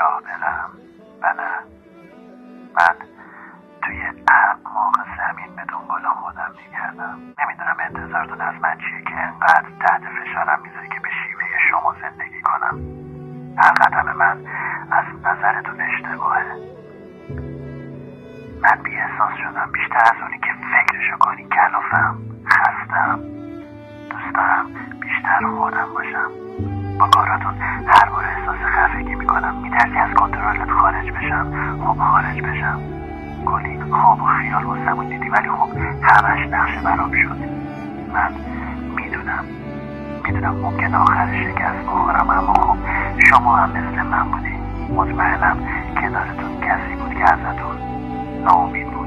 راه و نه. من توی اعماق زمین به دنبال خودم میگردم. نمی‌دونم انتظارتون از من چیه که انقدر تحت فشارم می‌ذاری که به شیوه شما زندگی کنم. هر قدم من از نظرتون اشتباهه. من بی احساس شدم. بیشتر از اونی که فکرشو کنی کلافم خستم دوست دارم بیشتر خودم باشم. با کاراتون میترسی از کنترلت خارج بشم خب خارج بشم. گلی خواب و خیال واسمون دیدی ولی خب همش نقش برام شد. من می‌دونم. می‌دونم ممکن آخر شکست بخورم اما خب شما هم مثل من بودی. مطمئنم کنارتون کسی بود که ازتون ناامید بود.